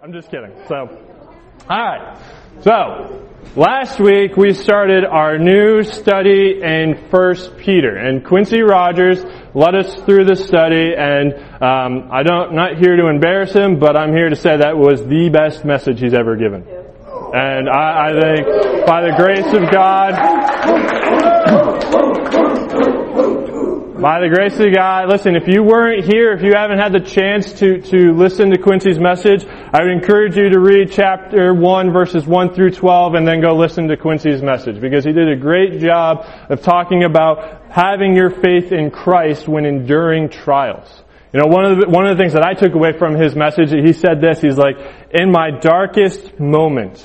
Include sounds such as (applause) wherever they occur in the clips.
I'm just kidding. So, alright. So, last week we started our new study in First Peter, and Quincy Rogers led us through the study, and um, I don't, not here to embarrass him, but I'm here to say that was the best message he's ever given. And I, I think, by the grace of God, by the grace of God, listen, if you weren't here, if you haven't had the chance to, to listen to Quincy's message, I would encourage you to read chapter 1 verses 1 through 12 and then go listen to Quincy's message because he did a great job of talking about having your faith in Christ when enduring trials. You know, one of the, one of the things that I took away from his message, he said this, he's like, in my darkest moment,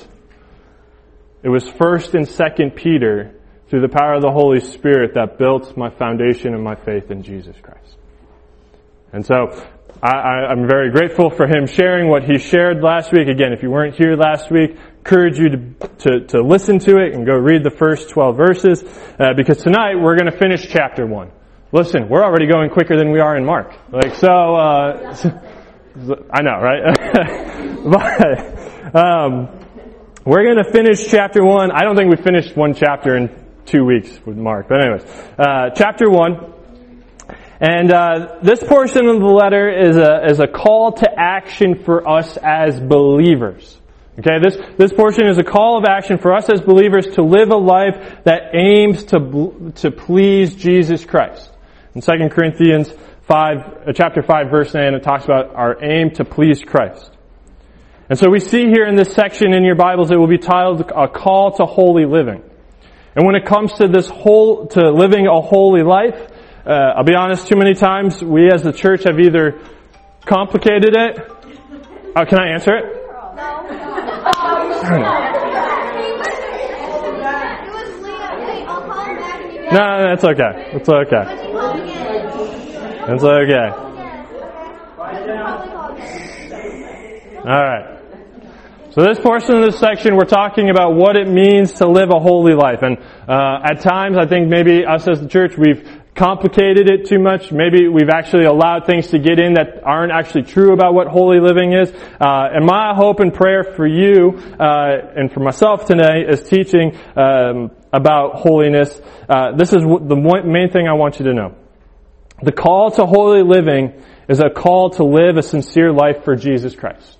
it was first and second Peter through the power of the Holy Spirit that built my foundation and my faith in Jesus Christ. And so, I, am very grateful for him sharing what he shared last week. Again, if you weren't here last week, encourage you to, to, to listen to it and go read the first 12 verses, uh, because tonight we're going to finish chapter 1. Listen, we're already going quicker than we are in Mark. Like, so, uh, (laughs) I know, right? (laughs) but, um, we're going to finish chapter 1. I don't think we finished one chapter in two weeks with Mark. But anyways, uh, chapter one. And uh, this portion of the letter is a, is a call to action for us as believers. Okay, this, this portion is a call of action for us as believers to live a life that aims to, to please Jesus Christ. In 2 Corinthians 5, uh, chapter 5 verse 9, it talks about our aim to please Christ. And so we see here in this section in your Bibles, it will be titled A Call to Holy Living. And when it comes to this whole, to living a holy life, uh, I'll be honest, too many times we as the church have either complicated it. Oh, can I answer it? No, no, that's okay. It's okay. It's okay. All right. So this portion of this section, we're talking about what it means to live a holy life. And uh, at times, I think maybe us as the church, we've complicated it too much. Maybe we've actually allowed things to get in that aren't actually true about what holy living is. Uh, and my hope and prayer for you uh, and for myself today is teaching um, about holiness. Uh, this is the main thing I want you to know. The call to holy living is a call to live a sincere life for Jesus Christ.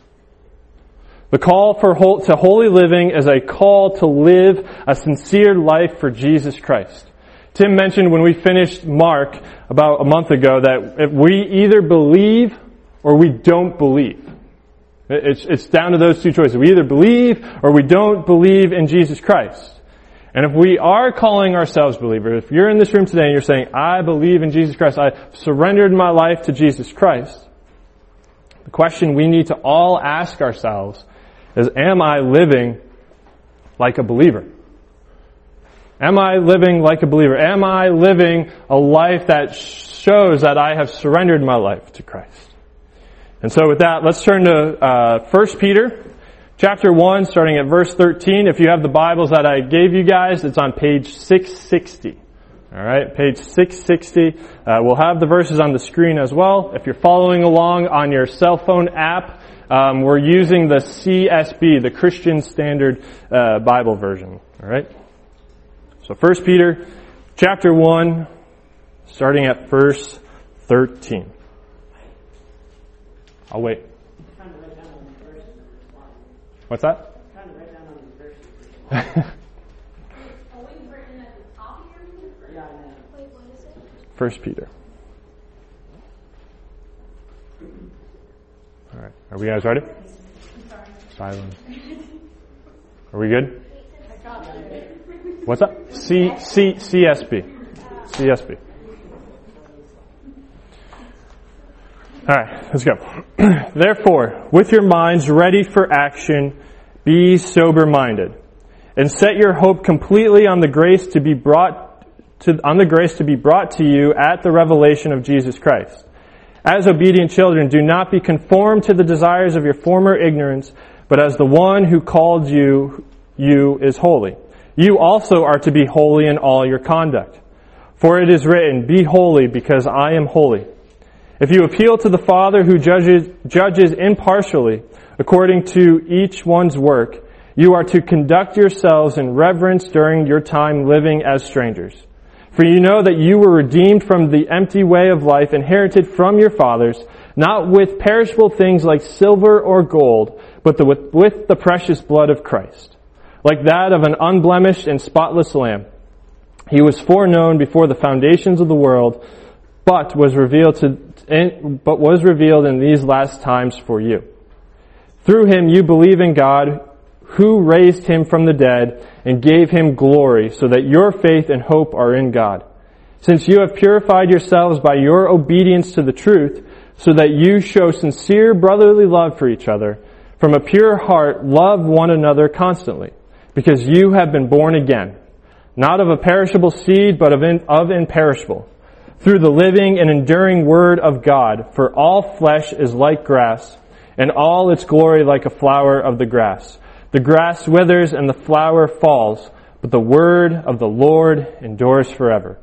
The call for to holy living is a call to live a sincere life for Jesus Christ. Tim mentioned when we finished Mark about a month ago that we either believe or we don't believe. It's, it's down to those two choices. We either believe or we don't believe in Jesus Christ. And if we are calling ourselves believers, if you're in this room today and you're saying, I believe in Jesus Christ, I surrendered my life to Jesus Christ, the question we need to all ask ourselves is am I living like a believer? Am I living like a believer? Am I living a life that shows that I have surrendered my life to Christ? And so with that, let's turn to uh, 1 Peter chapter 1, starting at verse 13. If you have the Bibles that I gave you guys, it's on page 660. Alright, page 660. Uh, we'll have the verses on the screen as well. If you're following along on your cell phone app, um, we're using the CSB, the Christian Standard uh, Bible version. All right. So First Peter, chapter one, starting at verse thirteen. I'll wait. What's that? (laughs) First Peter. All right. Are we guys ready? Silence. Are we good? What's up? C, C, CSB. CSB. Alright, let's go. (clears throat) Therefore, with your minds ready for action, be sober minded. And set your hope completely on the grace to be brought to, on the grace to be brought to you at the revelation of Jesus Christ. As obedient children, do not be conformed to the desires of your former ignorance, but as the one who called you, you is holy. You also are to be holy in all your conduct. For it is written, be holy because I am holy. If you appeal to the Father who judges, judges impartially, according to each one's work, you are to conduct yourselves in reverence during your time living as strangers. For you know that you were redeemed from the empty way of life inherited from your fathers, not with perishable things like silver or gold, but the, with, with the precious blood of Christ, like that of an unblemished and spotless lamb. He was foreknown before the foundations of the world, but was revealed to, but was revealed in these last times for you. Through him you believe in God, who raised him from the dead and gave him glory, so that your faith and hope are in God. Since you have purified yourselves by your obedience to the truth, so that you show sincere brotherly love for each other, from a pure heart love one another constantly, because you have been born again, not of a perishable seed, but of, in, of imperishable, through the living and enduring word of God, for all flesh is like grass, and all its glory like a flower of the grass. The grass withers and the flower falls, but the word of the Lord endures forever.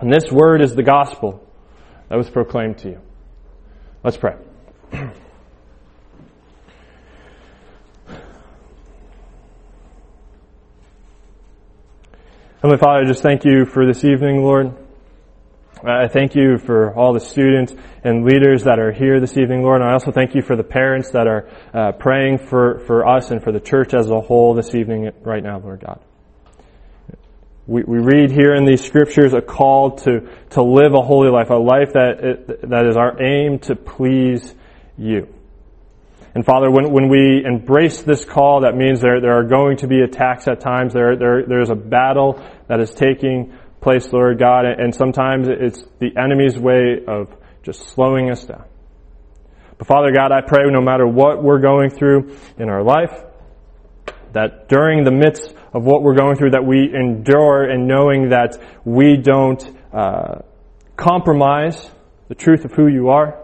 And this word is the gospel that was proclaimed to you. Let's pray. (clears throat) Heavenly Father, I just thank you for this evening, Lord. I thank you for all the students and leaders that are here this evening, Lord. And I also thank you for the parents that are uh, praying for, for us and for the church as a whole this evening, right now, Lord God. We, we read here in these scriptures a call to, to live a holy life, a life that, that is our aim to please you. And Father, when, when we embrace this call, that means there, there are going to be attacks at times. There, there, there's a battle that is taking place, Lord God, and sometimes it's the enemy's way of just slowing us down. But Father God, I pray no matter what we're going through in our life, that during the midst of what we're going through, that we endure in knowing that we don't uh, compromise the truth of who you are,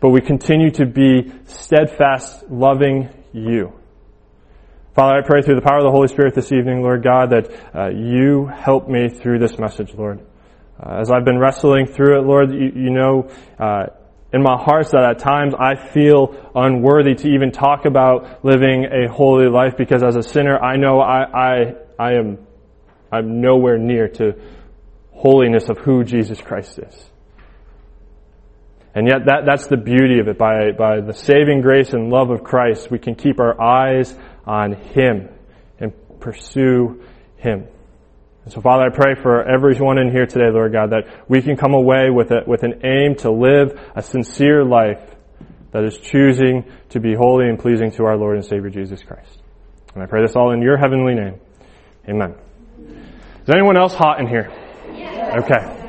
but we continue to be steadfast, loving you. Father, I pray through the power of the Holy Spirit this evening, Lord God, that uh, you help me through this message, Lord. Uh, as I've been wrestling through it, Lord, you, you know, uh, in my heart that at times I feel unworthy to even talk about living a holy life because as a sinner, I know I, I, I am, I'm nowhere near to holiness of who Jesus Christ is. And yet that, that's the beauty of it. By, by the saving grace and love of Christ, we can keep our eyes on Him and pursue Him. And so Father, I pray for everyone in here today, Lord God, that we can come away with a, with an aim to live a sincere life that is choosing to be holy and pleasing to our Lord and Savior Jesus Christ. And I pray this all in your heavenly name. Amen. Is anyone else hot in here? Okay.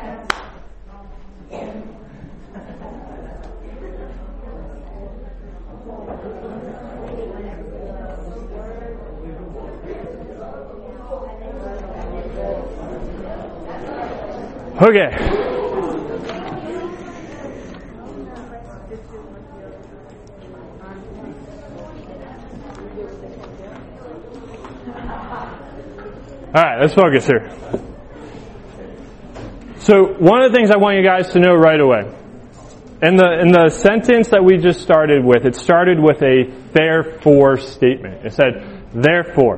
Okay. All right, let's focus here. So, one of the things I want you guys to know right away, in the in the sentence that we just started with, it started with a therefore statement. It said, therefore.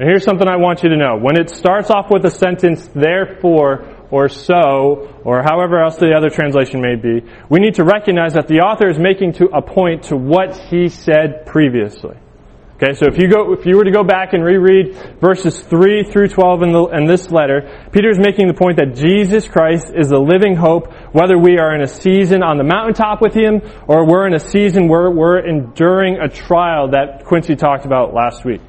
And here's something I want you to know. When it starts off with a sentence, therefore, or so, or however else the other translation may be, we need to recognize that the author is making to a point to what he said previously. Okay, so if you go, if you were to go back and reread verses 3 through 12 in, the, in this letter, Peter is making the point that Jesus Christ is the living hope, whether we are in a season on the mountaintop with Him, or we're in a season where we're enduring a trial that Quincy talked about last week.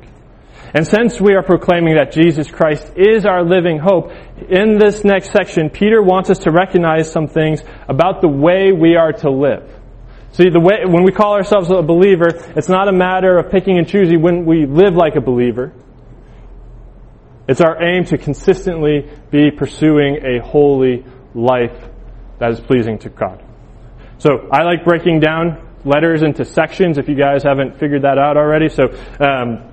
And since we are proclaiming that Jesus Christ is our living hope, in this next section, Peter wants us to recognize some things about the way we are to live. See, the way, when we call ourselves a believer, it's not a matter of picking and choosing when we live like a believer. It's our aim to consistently be pursuing a holy life that is pleasing to God. So, I like breaking down letters into sections if you guys haven't figured that out already. So, um,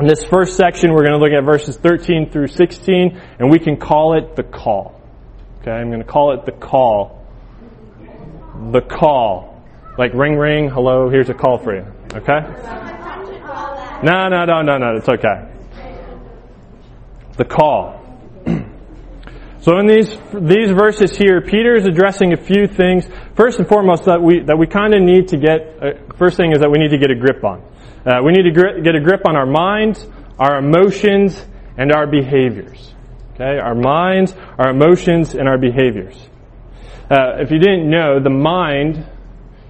in this first section, we're going to look at verses 13 through 16, and we can call it the call. Okay, I'm going to call it the call. The call. Like ring ring, hello, here's a call for you. Okay? No, no, no, no, no. It's okay. The call. (clears throat) So in these these verses here, Peter is addressing a few things. First and foremost, that we that we kind of need to get. Uh, first thing is that we need to get a grip on. Uh, we need to gri- get a grip on our minds, our emotions, and our behaviors. Okay, our minds, our emotions, and our behaviors. Uh, if you didn't know, the mind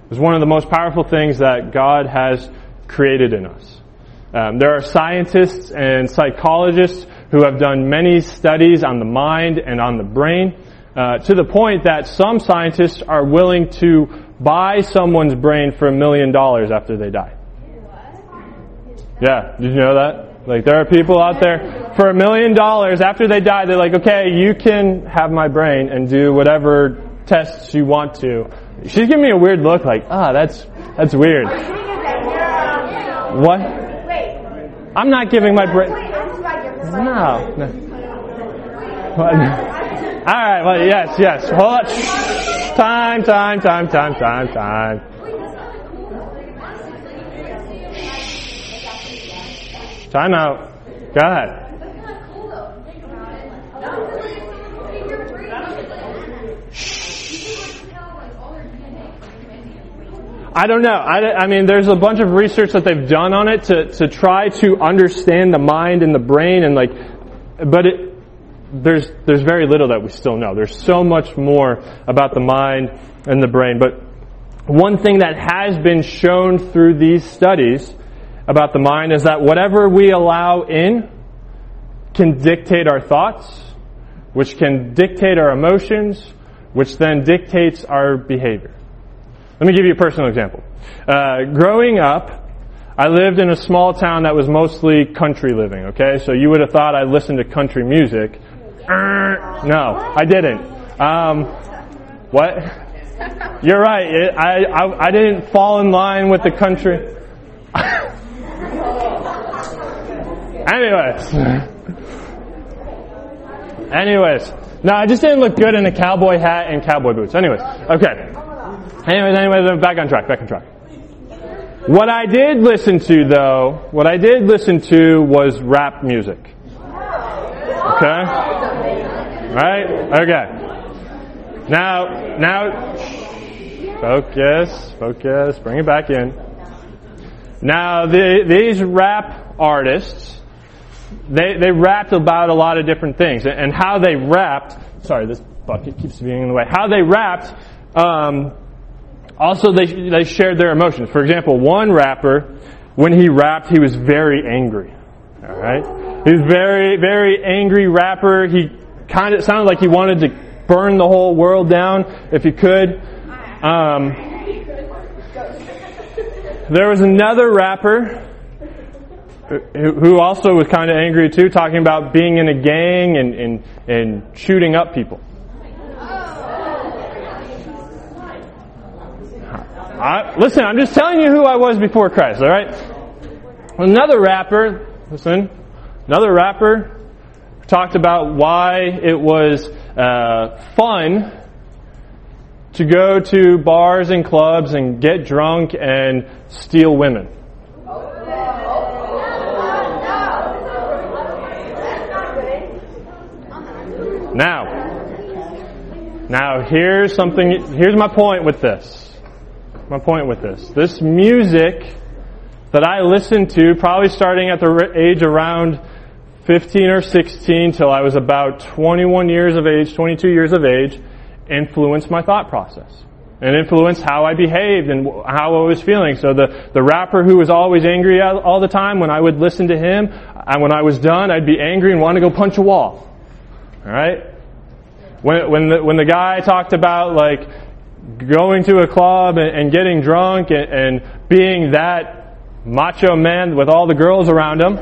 is one of the most powerful things that God has created in us. Um, there are scientists and psychologists who have done many studies on the mind and on the brain, uh, to the point that some scientists are willing to buy someone's brain for a million dollars after they die. Yeah, did you know that? Like there are people out there for a million dollars after they die, they're like, okay, you can have my brain and do whatever tests you want to. She's giving me a weird look like, ah, that's, that's weird. What? Wait. I'm not giving my brain. No. no. All right. Well, yes, yes. Hold on. Time, time, time, time, time, time. Time out. Go ahead. I don't know. I, I, mean, there's a bunch of research that they've done on it to, to try to understand the mind and the brain and like, but it, there's, there's very little that we still know. There's so much more about the mind and the brain. But one thing that has been shown through these studies about the mind is that whatever we allow in can dictate our thoughts, which can dictate our emotions, which then dictates our behavior. Let me give you a personal example. Uh, growing up, I lived in a small town that was mostly country living, okay? So you would have thought I listened to country music. No, I didn't. Um, what? You're right. It, I, I, I didn't fall in line with the country. Anyways. Anyways. No, I just didn't look good in a cowboy hat and cowboy boots. Anyways. Okay. Anyways, anyways, back on track, back on track. What I did listen to though, what I did listen to was rap music. Okay? Right? Okay. Now, now, focus, focus, bring it back in. Now, the, these rap artists, they, they rapped about a lot of different things. And how they rapped, sorry, this bucket keeps being in the way. How they rapped, um, also, they, they shared their emotions. For example, one rapper, when he rapped, he was very angry. All right? He was very, very angry rapper. He kind of sounded like he wanted to burn the whole world down if he could. Um, (laughs) there was another rapper who also was kind of angry too, talking about being in a gang and, and, and shooting up people. I, listen, I'm just telling you who I was before Christ, alright? Another rapper, listen, another rapper talked about why it was uh, fun to go to bars and clubs and get drunk and steal women. Now, now here's something, here's my point with this my point with this. This music that I listened to, probably starting at the age around 15 or 16 till I was about 21 years of age, 22 years of age, influenced my thought process. And influenced how I behaved and how I was feeling. So the, the rapper who was always angry all the time, when I would listen to him, and when I was done, I'd be angry and want to go punch a wall. Alright? When, when the, when the guy talked about like, going to a club and, and getting drunk and, and being that macho man with all the girls around him.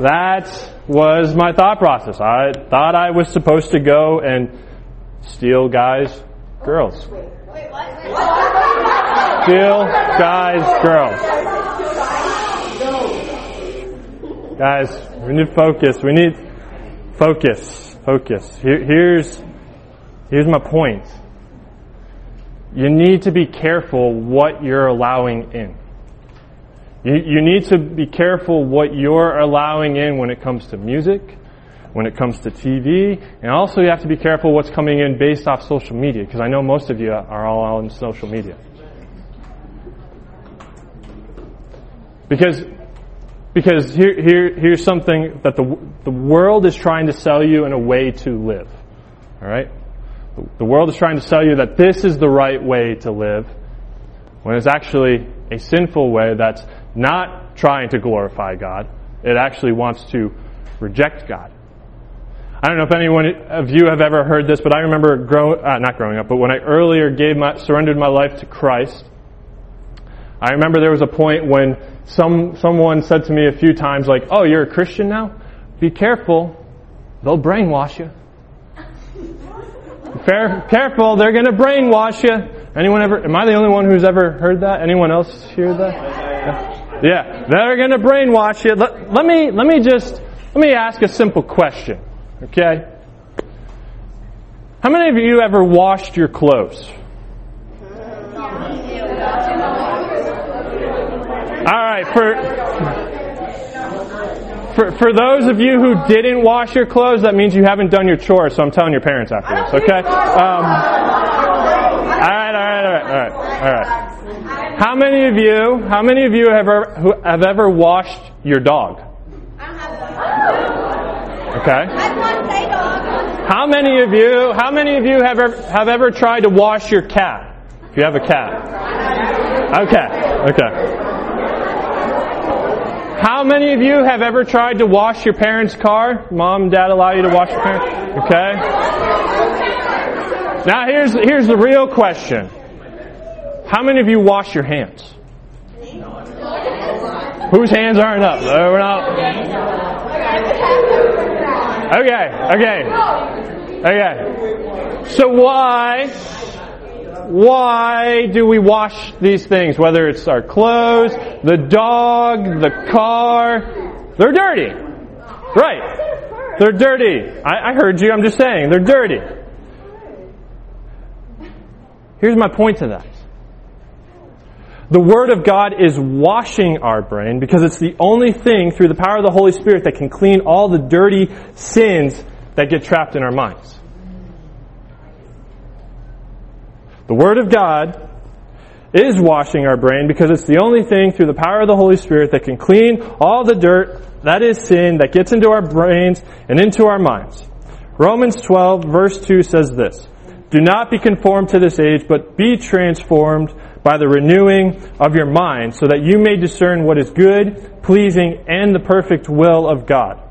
That was my thought process. I thought I was supposed to go and steal guys' girls. Steal guys' girls. Guys, we need focus. We need focus focus. Here, here's, here's my point. you need to be careful what you're allowing in. You, you need to be careful what you're allowing in when it comes to music, when it comes to TV, and also you have to be careful what's coming in based off social media, because I know most of you are all on social media. Because, because here, here, here's something that the, the world is trying to sell you in a way to live. Alright? The world is trying to sell you that this is the right way to live, when it's actually a sinful way that's not trying to glorify God. It actually wants to reject God. I don't know if anyone of you have ever heard this, but I remember grow, uh, not growing up, but when I earlier gave my, surrendered my life to Christ, I remember there was a point when some, someone said to me a few times like, oh, you're a Christian now? Be careful. They'll brainwash you. (laughs) Fair, careful, they're gonna brainwash you. Anyone ever, am I the only one who's ever heard that? Anyone else hear oh, that? Yeah, yeah. they're gonna brainwash you. Let, let me, let me just, let me ask a simple question, okay? How many of you ever washed your clothes? For, for, for those of you who didn't wash your clothes, that means you haven't done your chores, so I'm telling your parents after this, okay? Um, alright, alright, alright, alright, alright. How many of you, how many of you have ever, who have ever washed your dog? Okay. How many of you, how many of you have ever, have ever tried to wash your cat? If you have a cat. Okay, okay. How many of you have ever tried to wash your parents' car? Mom, dad allow you to wash your parents? Okay. Now here's, here's the real question. How many of you wash your hands? Whose hands aren't up? Uh, we're not. Okay, okay. Okay. So why why do we wash these things? Whether it's our clothes, the dog, the car, they're dirty. Right. They're dirty. I, I heard you, I'm just saying, they're dirty. Here's my point to that. The Word of God is washing our brain because it's the only thing through the power of the Holy Spirit that can clean all the dirty sins that get trapped in our minds. The Word of God is washing our brain because it's the only thing through the power of the Holy Spirit that can clean all the dirt that is sin that gets into our brains and into our minds. Romans 12 verse 2 says this, Do not be conformed to this age, but be transformed by the renewing of your mind so that you may discern what is good, pleasing, and the perfect will of God.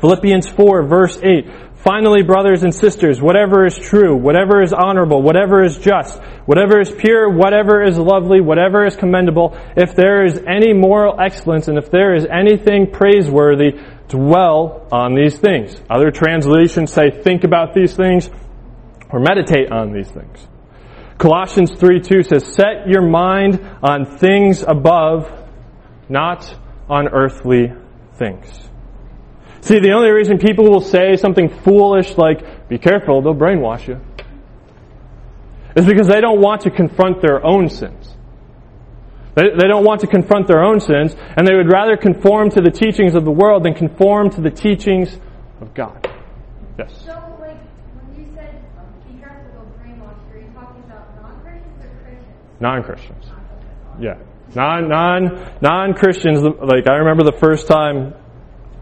Philippians 4 verse 8, Finally, brothers and sisters, whatever is true, whatever is honorable, whatever is just, whatever is pure, whatever is lovely, whatever is commendable, if there is any moral excellence and if there is anything praiseworthy, dwell on these things. Other translations say think about these things or meditate on these things. Colossians 3 2 says, set your mind on things above, not on earthly things. See, the only reason people will say something foolish like, be careful, they'll brainwash you, is because they don't want to confront their own sins. They, they don't want to confront their own sins, and they would rather conform to the teachings of the world than conform to the teachings of God. Yes? So, like, when you said, um, be careful, they'll brainwash you, are you talking about non-Christians or Christians? Non-Christians. Yeah. Non, non, non-Christians, like, I remember the first time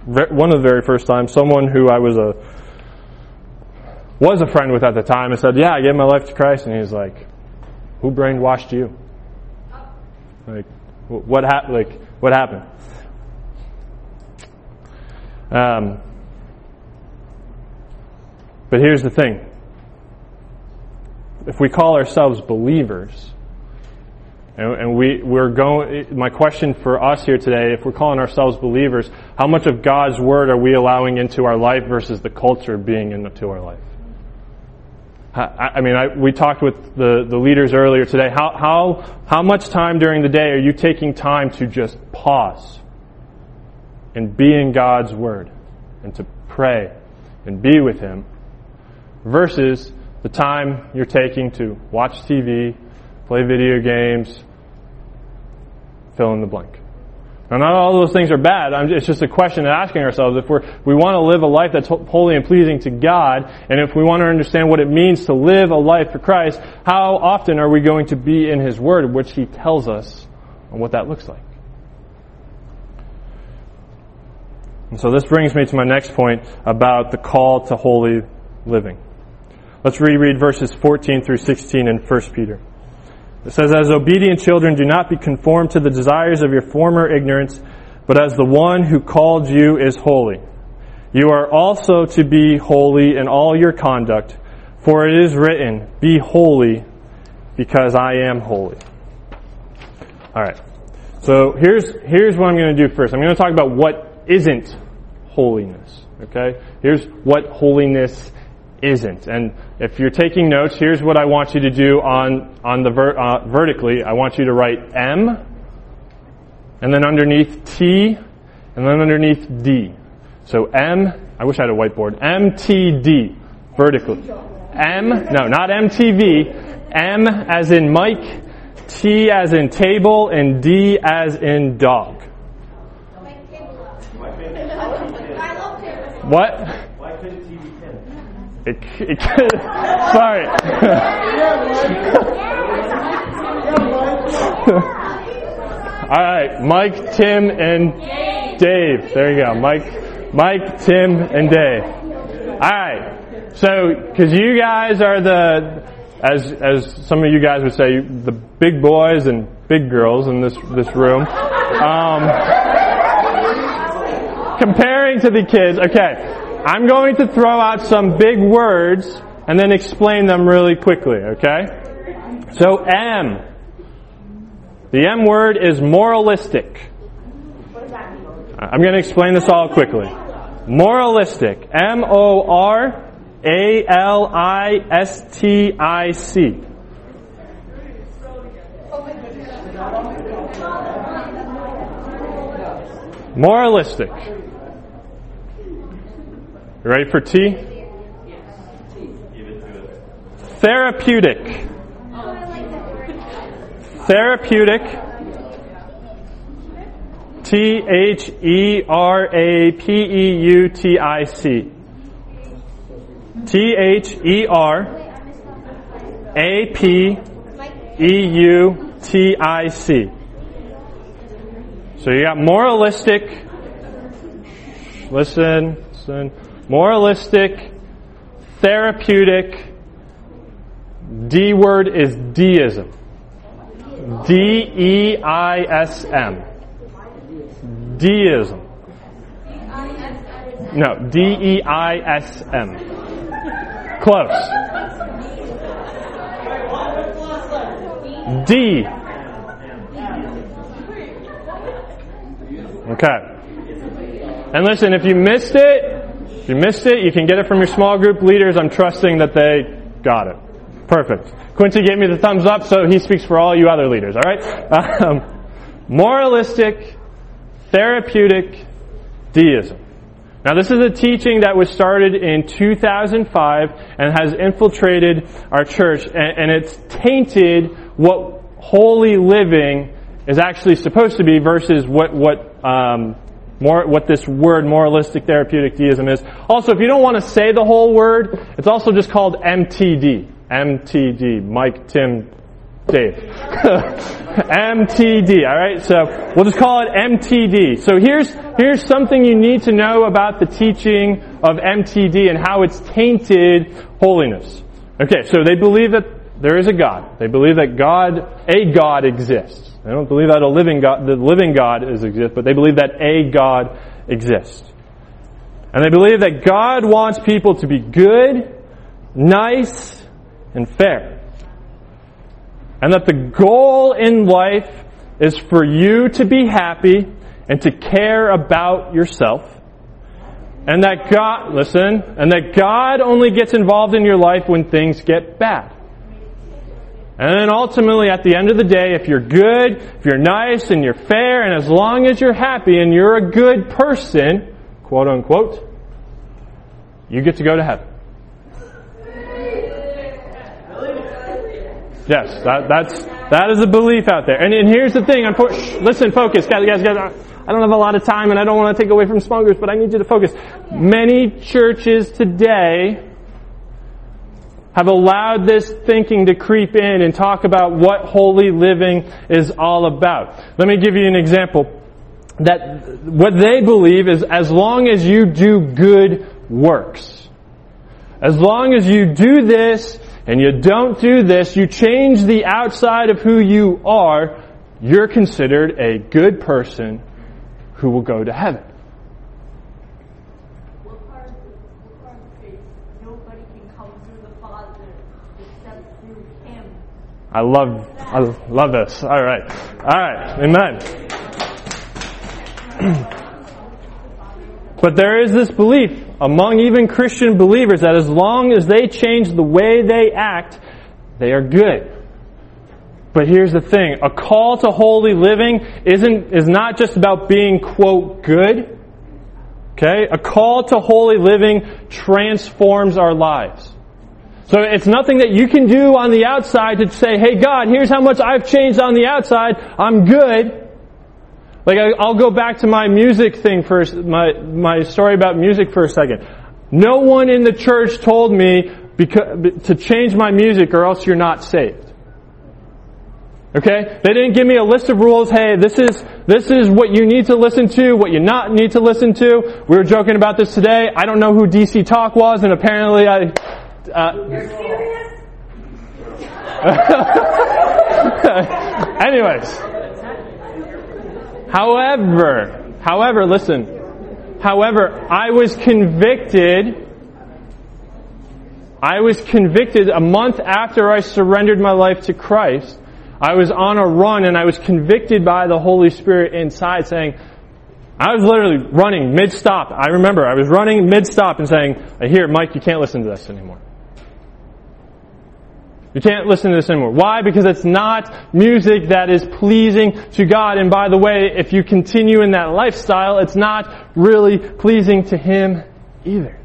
one of the very first times, someone who I was a was a friend with at the time, and said, "Yeah, I gave my life to Christ," and he's like, "Who brainwashed you? Like, what happened? Like, what happened?" Um, but here's the thing: if we call ourselves believers, and, and we, we're going, my question for us here today, if we're calling ourselves believers, how much of God's Word are we allowing into our life versus the culture being into our life? I, I mean, I, we talked with the, the leaders earlier today. How, how, how much time during the day are you taking time to just pause and be in God's Word and to pray and be with Him versus the time you're taking to watch TV, play video games, fill in the blank. Now, not all those things are bad. It's just a question of asking ourselves if we're, we want to live a life that's holy and pleasing to God, and if we want to understand what it means to live a life for Christ, how often are we going to be in His Word, which He tells us what that looks like? And so this brings me to my next point about the call to holy living. Let's reread verses 14 through 16 in 1 Peter. It says, As obedient children, do not be conformed to the desires of your former ignorance, but as the one who called you is holy. You are also to be holy in all your conduct, for it is written, Be holy, because I am holy. Alright. So here's, here's what I'm going to do first. I'm going to talk about what isn't holiness. Okay? Here's what holiness isn't. And if you're taking notes, here's what I want you to do on, on the ver, uh, vertically. I want you to write M, and then underneath T, and then underneath D. So M, I wish I had a whiteboard. MTD, vertically. M, no, not MTV. M as in Mike, T as in table, and D as in dog. (laughs) What? It, it, (laughs) sorry. (laughs) All right, Mike, Tim, and Dave. There you go, Mike, Mike, Tim, and Dave. All right. So, because you guys are the, as as some of you guys would say, the big boys and big girls in this this room. Um, comparing to the kids, okay. I'm going to throw out some big words and then explain them really quickly, okay? So M. The M word is moralistic. I'm going to explain this all quickly. Moralistic. M-O-R-A-L-I-S-T-I-C. Moralistic. Ready for T? Therapeutic. Therapeutic. T H E R A P E U T I C. T H E R A P E U T I C. So you got moralistic. Listen, listen moralistic, therapeutic. D word is deism. D E I S M. Deism. No, D E I S M. Close. D. Okay. And listen, if you missed it, if you missed it, you can get it from your small group leaders. I'm trusting that they got it. Perfect. Quincy gave me the thumbs up, so he speaks for all you other leaders, alright? (laughs) Um, moralistic, therapeutic deism. Now this is a teaching that was started in 2005 and has infiltrated our church and, and it's tainted what holy living is actually supposed to be versus what, what um, more, what this word moralistic therapeutic deism is. Also, if you don't want to say the whole word, it's also just called MTD. MTD. Mike, Tim, Dave. (laughs) MTD, alright? So, we'll just call it MTD. So here's, here's something you need to know about the teaching of MTD and how it's tainted holiness. Okay, so they believe that there is a God. They believe that God, a God exists. They don't believe that a living God, the living God is exist, but they believe that a God exists. And they believe that God wants people to be good, nice, and fair. And that the goal in life is for you to be happy and to care about yourself. And that God, listen, and that God only gets involved in your life when things get bad. And then ultimately, at the end of the day, if you're good, if you're nice and you're fair, and as long as you're happy and you're a good person, quote unquote, you get to go to heaven. Yes, that, that's that is a belief out there. And, and here's the thing. Unfor- listen, focus, guys, guys, guys. I don't have a lot of time, and I don't want to take away from smokers, but I need you to focus. Many churches today have allowed this thinking to creep in and talk about what holy living is all about. Let me give you an example. That what they believe is as long as you do good works, as long as you do this and you don't do this, you change the outside of who you are, you're considered a good person who will go to heaven. What part of the, what part of the faith? Nobody can come through the Father except through Him. I love, I love this. All right. All right. Amen. (clears throat) but there is this belief among even Christian believers that as long as they change the way they act, they are good. But here's the thing. A call to holy living isn't, is not just about being, quote, good. Okay? A call to holy living transforms our lives. So it's nothing that you can do on the outside to say, hey God, here's how much I've changed on the outside. I'm good. Like I'll go back to my music thing first, my, my story about music for a second. No one in the church told me to change my music or else you're not saved. Okay? They didn't give me a list of rules. Hey, this is, this is what you need to listen to, what you not need to listen to. We were joking about this today. I don't know who DC Talk was and apparently I, uh, (laughs) anyways. However, however, listen. However, I was convicted I was convicted a month after I surrendered my life to Christ. I was on a run and I was convicted by the Holy Spirit inside saying, I was literally running mid-stop. I remember I was running mid-stop and saying, here, Mike, you can't listen to this anymore. You can't listen to this anymore. Why? Because it's not music that is pleasing to God. And by the way, if you continue in that lifestyle, it's not really pleasing to Him either.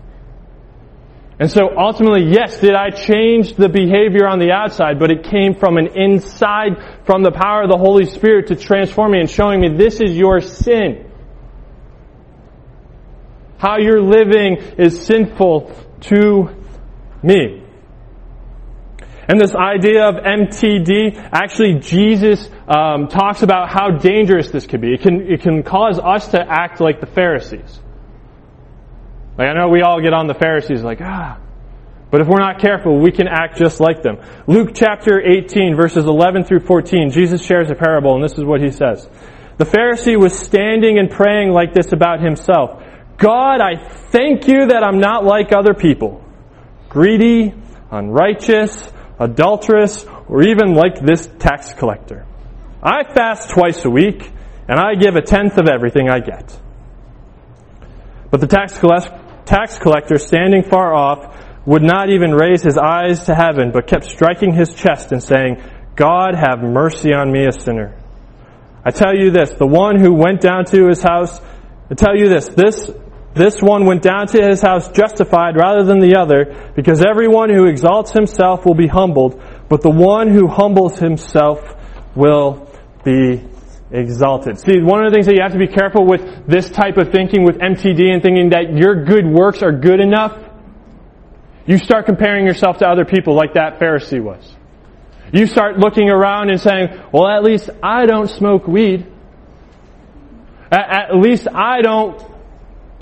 And so ultimately, yes, did I change the behavior on the outside, but it came from an inside, from the power of the Holy Spirit to transform me and showing me this is your sin. How you're living is sinful to me. And this idea of MTD, actually Jesus um, talks about how dangerous this could be. It can, it can cause us to act like the Pharisees. Like I know we all get on the Pharisees like, ah. But if we're not careful, we can act just like them. Luke chapter 18 verses 11 through 14, Jesus shares a parable and this is what he says. The Pharisee was standing and praying like this about himself. God, I thank you that I'm not like other people. Greedy, unrighteous, adulterous, or even like this tax collector. I fast twice a week and I give a tenth of everything I get. But the tax tax collector, standing far off, would not even raise his eyes to heaven, but kept striking his chest and saying, God have mercy on me, a sinner. I tell you this, the one who went down to his house, I tell you this, this, this one went down to his house justified rather than the other, because everyone who exalts himself will be humbled, but the one who humbles himself will be exalted. See, one of the things that you have to be careful with this type of thinking, with MTD and thinking that your good works are good enough, you start comparing yourself to other people like that Pharisee was. You start looking around and saying, well, at least I don't smoke weed. At, least I don't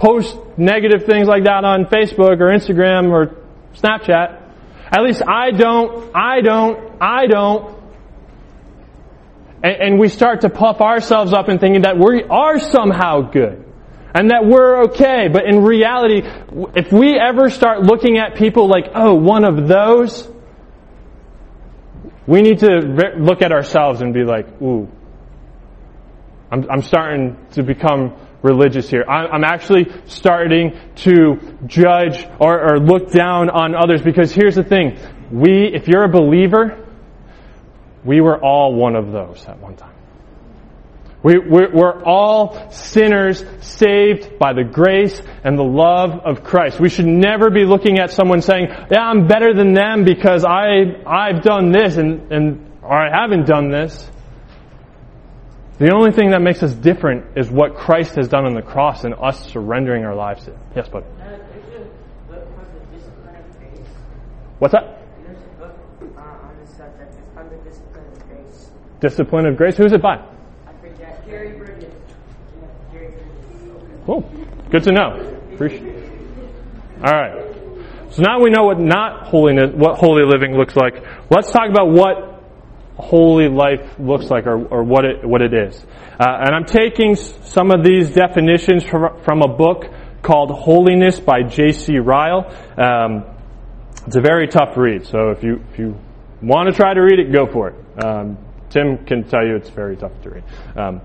post negative things like that on Facebook or Instagram or Snapchat. At least I don't, I don't, I don't. And, and we start to puff ourselves up and thinking that we are somehow good. And that we're okay. But in reality, if we ever start looking at people like, oh, one of those, we need to look at ourselves and be like, ooh, I'm, I'm starting to become religious here. I'm actually starting to judge or, or, look down on others because here's the thing. We, if you're a believer, we were all one of those at one time. We, we're all sinners saved by the grace and the love of Christ. We should never be looking at someone saying, yeah, I'm better than them because I, I've done this and, and, or I haven't done this. The only thing that makes us different is what Christ has done on the cross and us surrendering our lives to. Yes, bud. Uh, there's a book called The Discipline of Grace. What's that? There's a book uh, on this subject. It's called The Discipline of Grace. Discipline of Grace. Who's it by? I forget. Jerry Bridges. Yeah, Jerry Bridges. Cool. Good to know. Appreciate it. All right. So now we know what not holiness, what holy living looks like. Let's talk about what holy life looks like or, or what it, what it is. Uh, and I'm taking some of these definitions from, from a book called Holiness by J.C. Ryle. Um, it's a very tough read, so if you, if you want to try to read it, go for it. Um, Tim can tell you it's very tough to read. Um,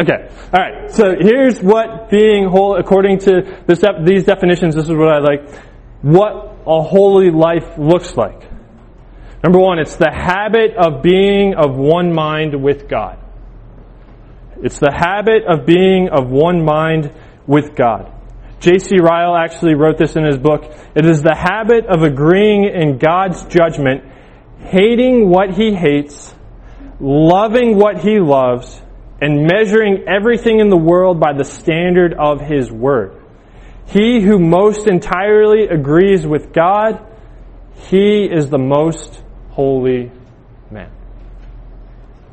Okay. All right. So here's what being whole, according to this, these definitions, this is what I like. What a holy life looks like. Number one, it's the habit of being of one mind with God. It's the habit of being of one mind with God. J.C. Ryle actually wrote this in his book. It is the habit of agreeing in God's judgment, hating what he hates, loving what he loves, and measuring everything in the world by the standard of his word. He who most entirely agrees with God, he is the most holy man.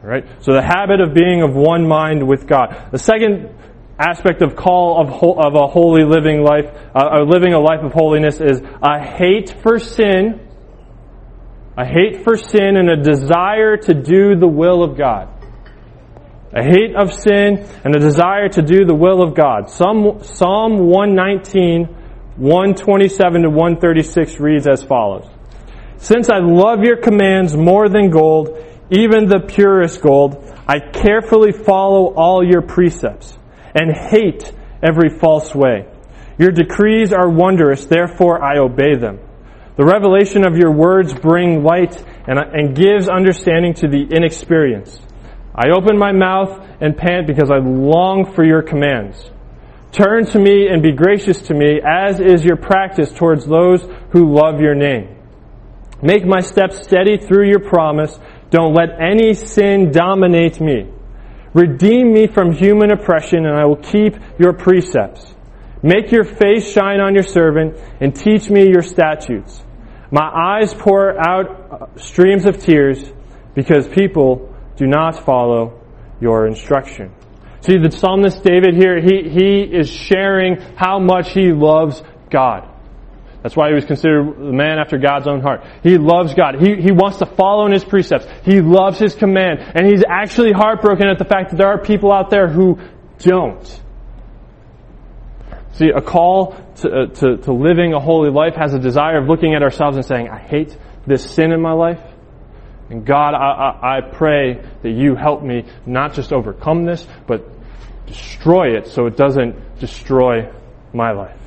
All right? So the habit of being of one mind with God. The second aspect of call of, ho- of a holy living life, uh, living a life of holiness is a hate for sin, a hate for sin and a desire to do the will of God. A hate of sin and a desire to do the will of God. Psalm, Psalm 119, 127 to 136 reads as follows. Since I love your commands more than gold, even the purest gold, I carefully follow all your precepts and hate every false way. Your decrees are wondrous, therefore I obey them. The revelation of your words bring light and, and gives understanding to the inexperienced. I open my mouth and pant because I long for your commands. Turn to me and be gracious to me, as is your practice towards those who love your name. Make my steps steady through your promise. Don't let any sin dominate me. Redeem me from human oppression, and I will keep your precepts. Make your face shine on your servant, and teach me your statutes. My eyes pour out uh, streams of tears, because people do not follow your instruction. See, the psalmist David here, he, he is sharing how much he loves God. That's why he was considered the man after God's own heart. He loves God. He, he wants to follow in his precepts. He loves his command. And he's actually heartbroken at the fact that there are people out there who don't. See, a call to, uh, to, to living a holy life has a desire of looking at ourselves and saying, I hate this sin in my life. And God, I, I, I pray that you help me not just overcome this, but destroy it so it doesn't destroy my life.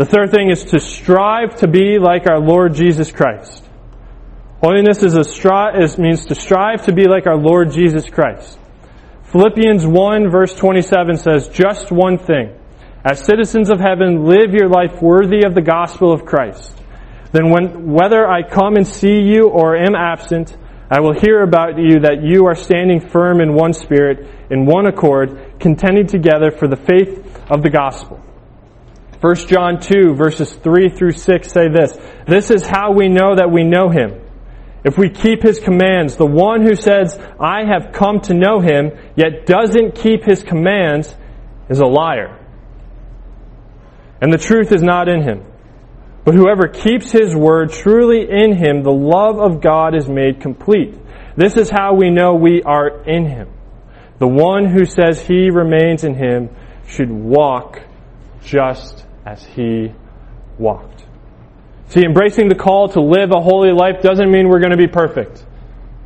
The third thing is to strive to be like our Lord Jesus Christ. Holiness is a stri- is, means to strive to be like our Lord Jesus Christ. Philippians 1 verse 27 says, just one thing. As citizens of heaven, live your life worthy of the gospel of Christ. Then when, whether I come and see you or am absent, I will hear about you that you are standing firm in one spirit, in one accord, contending together for the faith of the gospel. 1 John 2 verses 3 through 6 say this, This is how we know that we know him. If we keep his commands, the one who says, I have come to know him, yet doesn't keep his commands, is a liar. And the truth is not in him. But whoever keeps his word truly in him, the love of God is made complete. This is how we know we are in him. The one who says he remains in him should walk just as he walked. See, embracing the call to live a holy life doesn't mean we're going to be perfect.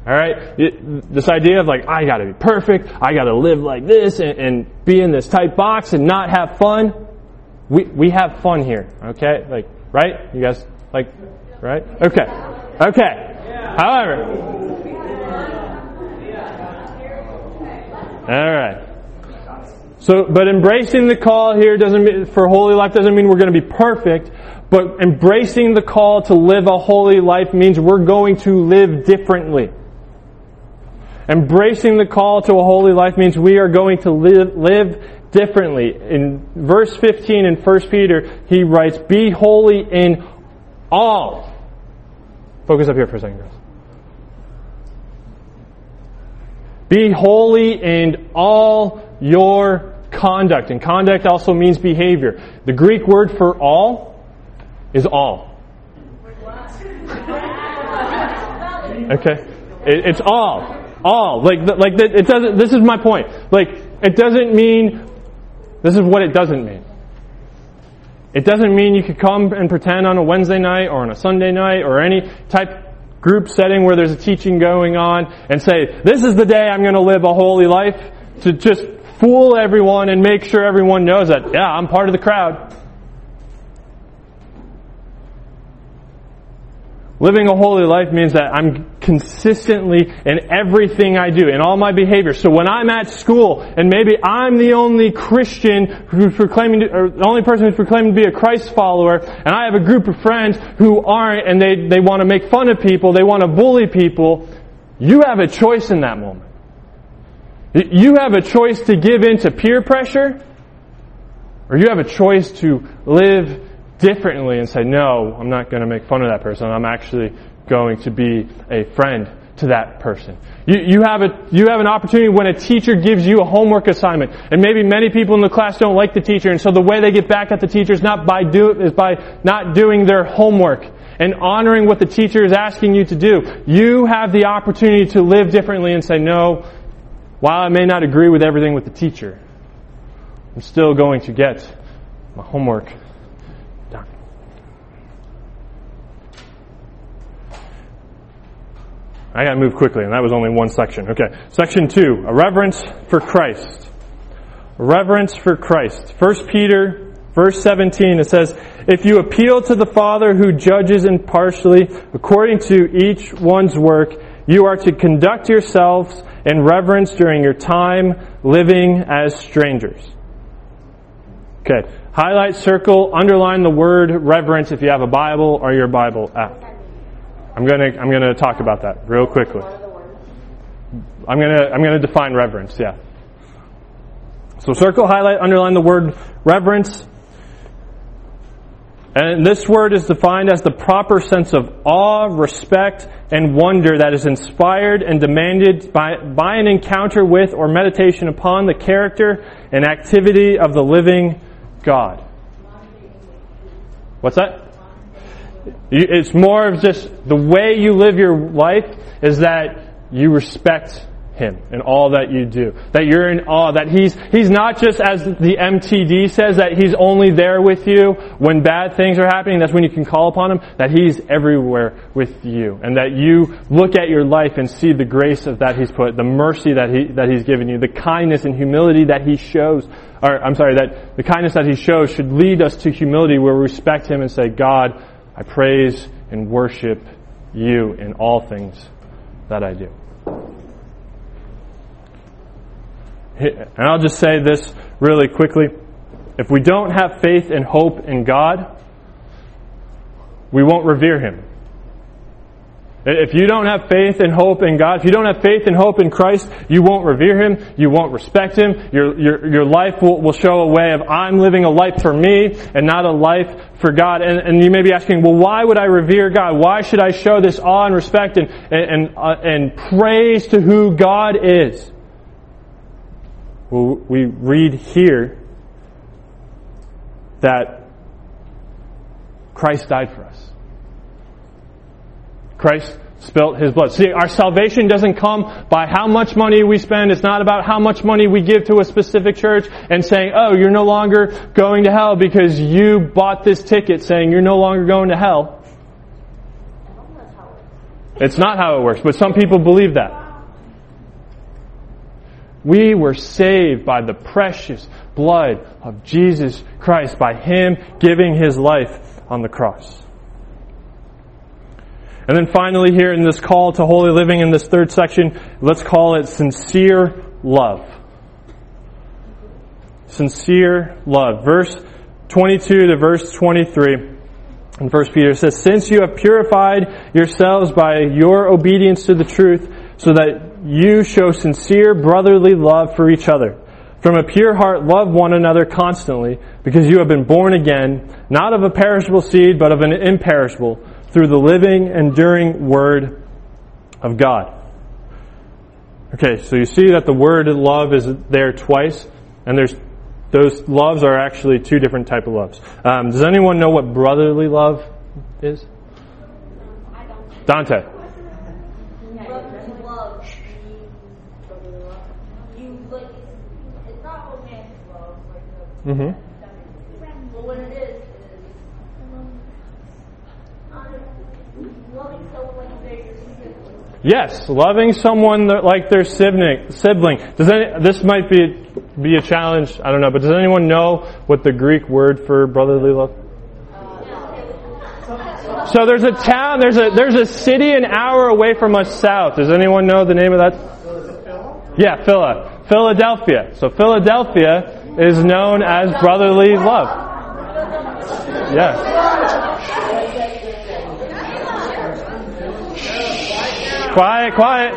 Alright? This idea of like, I gotta be perfect, I gotta live like this and, and be in this tight box and not have fun. We, we have fun here, okay? Like, right? You guys, like, right? Okay. Okay. However, Alright. So, but embracing the call here doesn't mean, for holy life doesn't mean we're going to be perfect, but embracing the call to live a holy life means we're going to live differently. Embracing the call to a holy life means we are going to live, live differently. In verse 15 in 1 Peter, he writes, Be holy in all. Focus up here for a second, guys. Be holy in all your conduct. And conduct also means behavior. The Greek word for all is all. Okay? It, it's all. All. Like, like, it doesn't, this is my point. Like, it doesn't mean, this is what it doesn't mean. It doesn't mean you could come and pretend on a Wednesday night or on a Sunday night or any type group setting where there's a teaching going on and say, this is the day I'm going to live a holy life to just fool everyone and make sure everyone knows that, yeah, I'm part of the crowd. Living a holy life means that I'm consistently in everything I do, in all my behavior. So when I'm at school, and maybe I'm the only Christian who's proclaiming, to, or the only person who's proclaiming to be a Christ follower, and I have a group of friends who aren't, and they, they want to make fun of people, they want to bully people, you have a choice in that moment. You have a choice to give in to peer pressure, or you have a choice to live differently and say, no, I'm not going to make fun of that person. I'm actually going to be a friend to that person. You, you, have a, you have an opportunity when a teacher gives you a homework assignment, and maybe many people in the class don't like the teacher, and so the way they get back at the teacher is not by do, is by not doing their homework and honoring what the teacher is asking you to do. You have the opportunity to live differently and say, no, while I may not agree with everything with the teacher, I'm still going to get my homework done. I gotta move quickly, and that was only one section. Okay. Section two, a reverence for Christ. Reverence for Christ. First Peter, verse 17, it says, If you appeal to the Father who judges impartially according to each one's work, you are to conduct yourselves in reverence during your time living as strangers. Okay. Highlight, circle, underline the word reverence if you have a Bible or your Bible app. I'm gonna I'm gonna talk about that real quickly. I'm gonna I'm gonna define reverence. Yeah. So circle, highlight, underline the word reverence. And this word is defined as the proper sense of awe, respect, and wonder that is inspired and demanded by, by an encounter with or meditation upon the character and activity of the living God. What's that? It's more of just the way you live your life is that you respect him in all that you do. That you're in awe. That he's, he's not just as the MTD says that he's only there with you when bad things are happening. That's when you can call upon him. That he's everywhere with you. And that you look at your life and see the grace of that he's put, the mercy that he, that he's given you, the kindness and humility that he shows. Or, I'm sorry, that the kindness that he shows should lead us to humility where we respect him and say, God, I praise and worship you in all things that I do. And I'll just say this really quickly. If we don't have faith and hope in God, we won't revere Him. If you don't have faith and hope in God, if you don't have faith and hope in Christ, you won't revere Him, you won't respect Him, your, your, your life will, will show a way of, I'm living a life for me and not a life for God. And, and you may be asking, well, why would I revere God? Why should I show this awe and respect and, and, uh, and praise to who God is? Well, we read here that Christ died for us. Christ spilt his blood. See, our salvation doesn't come by how much money we spend. It's not about how much money we give to a specific church and saying, oh, you're no longer going to hell because you bought this ticket saying you're no longer going to hell. It's not how it works, but some people believe that. We were saved by the precious blood of Jesus Christ, by Him giving His life on the cross. And then finally here in this call to holy living in this third section, let's call it sincere love. sincere love. Verse 22 to verse 23. In 1 Peter says, Since you have purified yourselves by your obedience to the truth, so that you show sincere brotherly love for each other. From a pure heart, love one another constantly, because you have been born again, not of a perishable seed, but of an imperishable, through the living, enduring Word of God. Okay, so you see that the word love is there twice, and there's those loves are actually two different type of loves. Um, does anyone know what brotherly love is? Dante. Brotherly love. You like it's not romantic love, like the Mm-hmm. but what it is is um, loving someone like they're your sibling. Yes, loving someone like their sibling. Sibling. Does any, this might be be a challenge? I don't know, but does anyone know what the Greek word for brotherly love? So there's a town, there's a there's a city an hour away from us south. Does anyone know the name of that? Yeah, Phila, Philadelphia. So Philadelphia is known as brotherly love. Yeah. Quiet, quiet.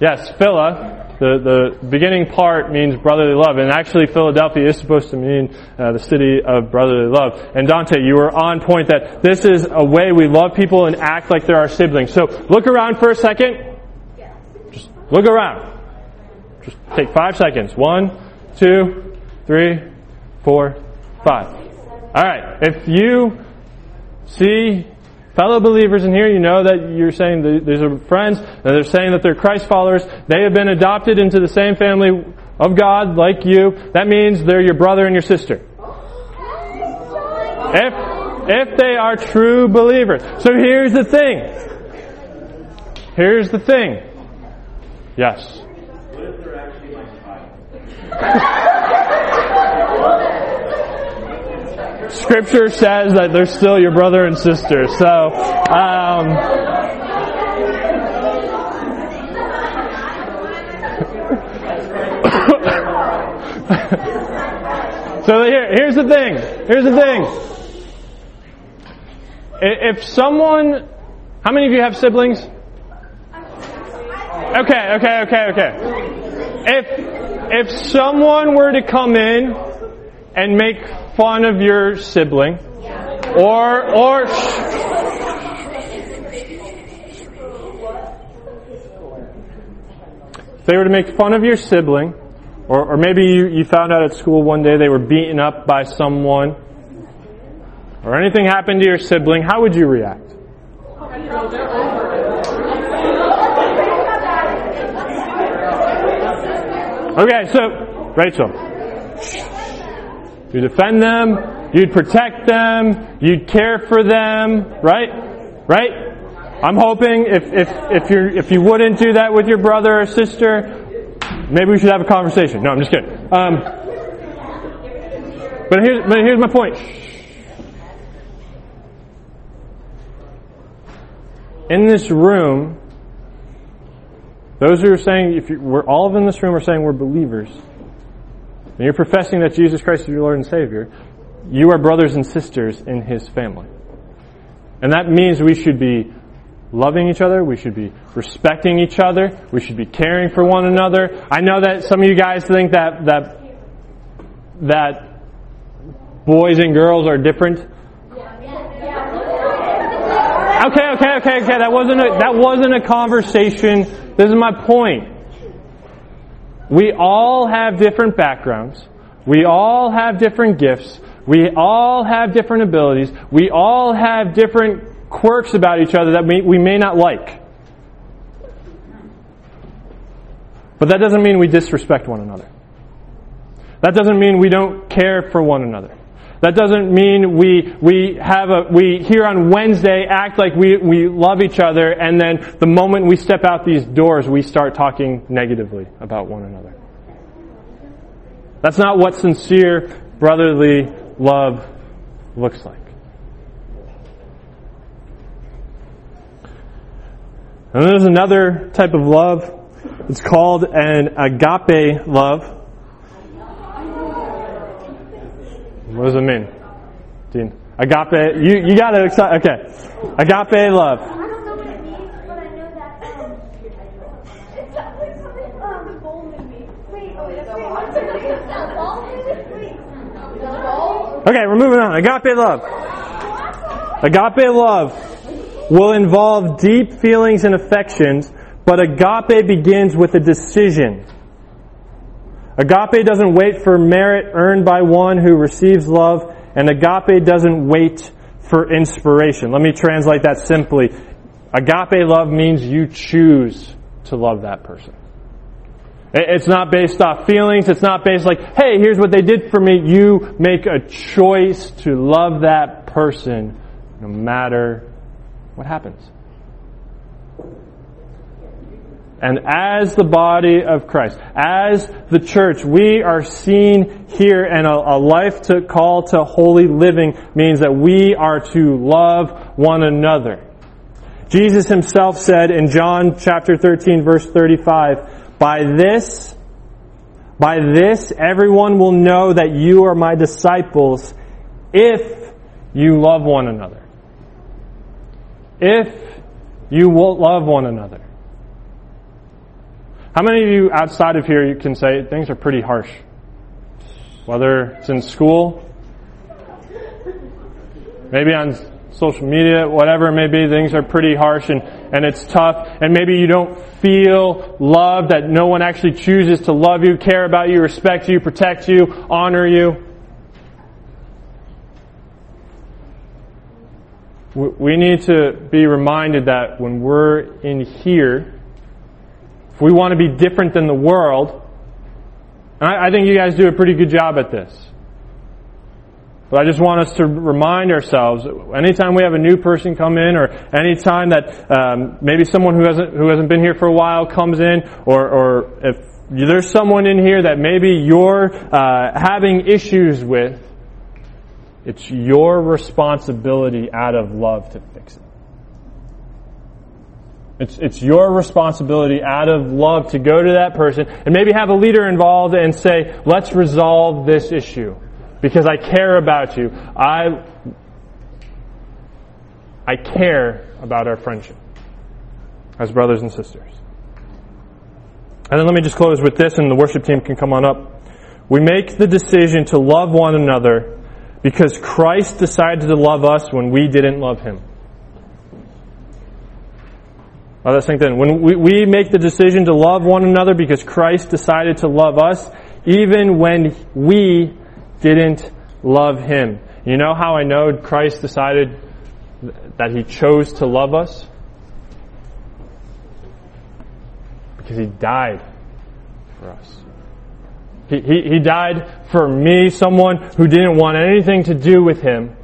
Yes, Phila, the, the beginning part means brotherly love, and actually Philadelphia is supposed to mean uh, the city of brotherly love. And Dante, you were on point that this is a way we love people and act like they're our siblings. So look around for a second. Just look around. Just take five seconds. One, two, three, four, five. Alright, if you see fellow believers in here, you know that you're saying that these are friends, and they're saying that they're Christ followers. They have been adopted into the same family of God like you. That means they're your brother and your sister. If, if they are true believers. So here's the thing. Here's the thing. Yes. Scripture says that they're still your brother and sister. So, um, (coughs) so here, here's the thing. Here's the thing. If someone, how many of you have siblings? Okay, okay, okay, okay. If if someone were to come in and make fun of your sibling, or or if they were to make fun of your sibling, or, or maybe you, you found out at school one day they were beaten up by someone, or anything happened to your sibling, how would you react? Okay, so Rachel, you defend them, you'd protect them, you'd care for them, right? Right? I'm hoping if if if you if you wouldn't do that with your brother or sister, maybe we should have a conversation. No, I'm just kidding. Um, but here's but here's my point. In this room, those who are saying, if you, we're all in this room are saying we're believers, and you're professing that Jesus Christ is your Lord and Savior, you are brothers and sisters in His family. And that means we should be loving each other, we should be respecting each other, we should be caring for one another. I know that some of you guys think that, that, that boys and girls are different. Okay, okay, okay, okay. That wasn't a, that wasn't a conversation. This is my point. We all have different backgrounds. We all have different gifts. We all have different abilities. We all have different quirks about each other that we, we may not like. But that doesn't mean we disrespect one another. That doesn't mean we don't care for one another. That doesn't mean we, we have a, we here on Wednesday act like we, we love each other and then the moment we step out these doors we start talking negatively about one another. That's not what sincere brotherly love looks like. And there's another type of love It's called an agape love. What does it mean? Dean? Agape, you, you got it excite- okay. Agape love. I don't know what it means, but I know that, um, it sounds like something, um, bold in me. Wait, oh, wait, wait, what's (laughs) it, wait, sound bold in it? Wait. Okay, we're moving on. Agape love. Agape love will involve deep feelings and affections, but agape begins with a decision. Agape doesn't wait for merit earned by one who receives love, and agape doesn't wait for inspiration. Let me translate that simply. Agape love means you choose to love that person. It's not based off feelings. It's not based like, hey, here's what they did for me. You make a choice to love that person no matter what happens. And as the body of Christ, as the church, we are seen here and a, a life to call to holy living means that we are to love one another. Jesus himself said in John chapter 13 verse 35, by this, by this everyone will know that you are my disciples if you love one another. If you will love one another. How many of you outside of here you can say things are pretty harsh? Whether it's in school, maybe on social media, whatever it may be, things are pretty harsh and, and it's tough and maybe you don't feel love that no one actually chooses to love you, care about you, respect you, protect you, honor you. We need to be reminded that when we're in here, if we want to be different than the world, and I, I think you guys do a pretty good job at this. But I just want us to remind ourselves, anytime we have a new person come in, or anytime that um, maybe someone who hasn't who hasn't been here for a while comes in, or, or if there's someone in here that maybe you're uh, having issues with, it's your responsibility out of love to fix it. It's, it's your responsibility out of love to go to that person and maybe have a leader involved and say, let's resolve this issue because I care about you. I, I care about our friendship as brothers and sisters. And then let me just close with this and the worship team can come on up. We make the decision to love one another because Christ decided to love us when we didn't love him. Let us think then. When we, we make the decision to love one another because Christ decided to love us, even when we didn't love him. You know how I know Christ decided that he chose to love us? Because he died for us. He, he, he died for me, someone who didn't want anything to do with him.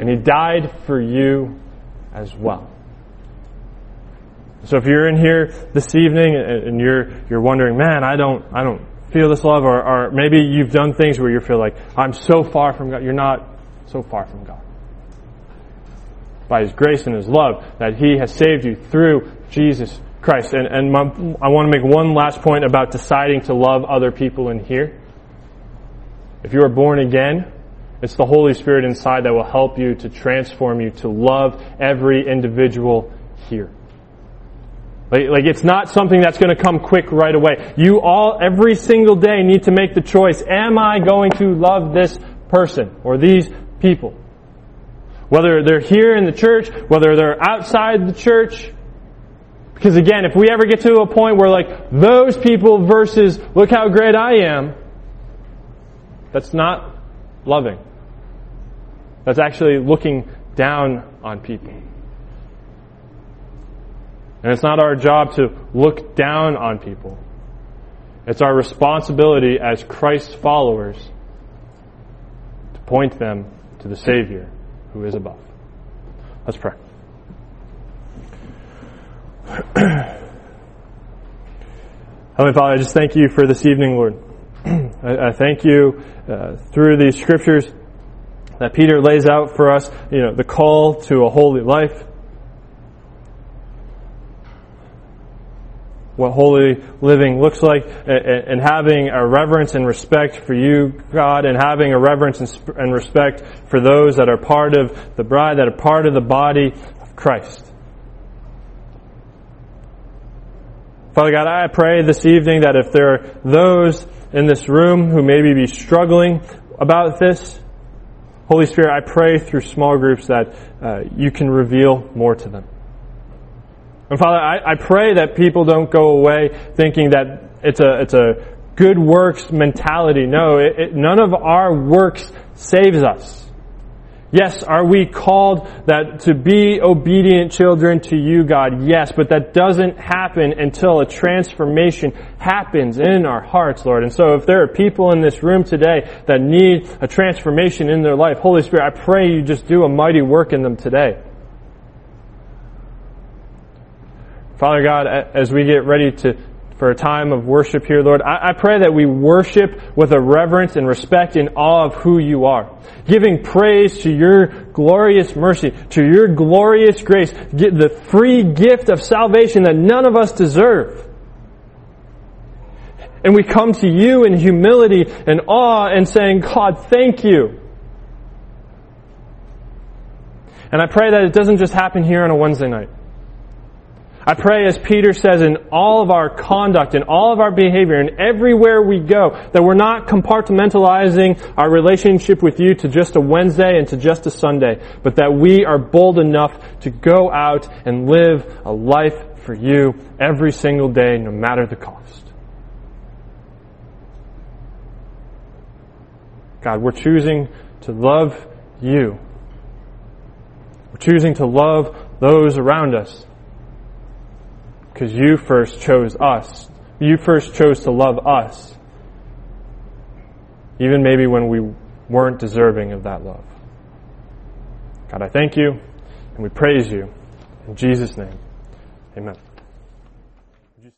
And he died for you as well. So if you're in here this evening and you're you're wondering, man, I don't I don't feel this love, or, or maybe you've done things where you feel like I'm so far from God. You're not so far from God. By His grace and His love, that He has saved you through Jesus Christ. And and my, I want to make one last point about deciding to love other people in here. If you are born again, it's the Holy Spirit inside that will help you to transform you to love every individual here. Like, like it's not something that's going to come quick right away. You all, every single day need to make the choice, am I going to love this person or these people? Whether they're here in the church, whether they're outside the church. Because again, if we ever get to a point where like, those people versus look how great I am, that's not loving. That's actually looking down on people. And it's not our job to look down on people. It's our responsibility as Christ's followers to point them to the Savior who is above. Let's pray. (clears throat) Heavenly Father, I just thank you for this evening, Lord. (clears throat) I, I thank you uh, through these scriptures that Peter lays out for us, you know, the call to a holy life. What holy living looks like and having a reverence and respect for you, God, and having a reverence and respect for those that are part of the bride, that are part of the body of Christ. Father God, I pray this evening that if there are those in this room who maybe be struggling about this, Holy Spirit, I pray through small groups that uh, you can reveal more to them. And Father, I, I pray that people don't go away thinking that it's a, it's a good works mentality. No, it, it, none of our works saves us. Yes, are we called that to be obedient children to you, God? Yes, but that doesn't happen until a transformation happens in our hearts, Lord. And so if there are people in this room today that need a transformation in their life, Holy Spirit, I pray you just do a mighty work in them today. Father God, as we get ready to, for a time of worship here, Lord, I, I, pray that we worship with a reverence and respect in awe of who you are. Giving praise to your glorious mercy, to your glorious grace, the free gift of salvation that none of us deserve. And we come to you in humility and awe and saying, God, thank you. And I pray that it doesn't just happen here on a Wednesday night. I pray, as Peter says, in all of our conduct, in all of our behavior, and everywhere we go, that we're not compartmentalizing our relationship with you to just a Wednesday and to just a Sunday, but that we are bold enough to go out and live a life for you every single day, no matter the cost. God, we're choosing to love you. We're choosing to love those around us because you first chose us. You first chose to love us. Even maybe when we weren't deserving of that love. God, I thank you and we praise you. In Jesus' name, amen.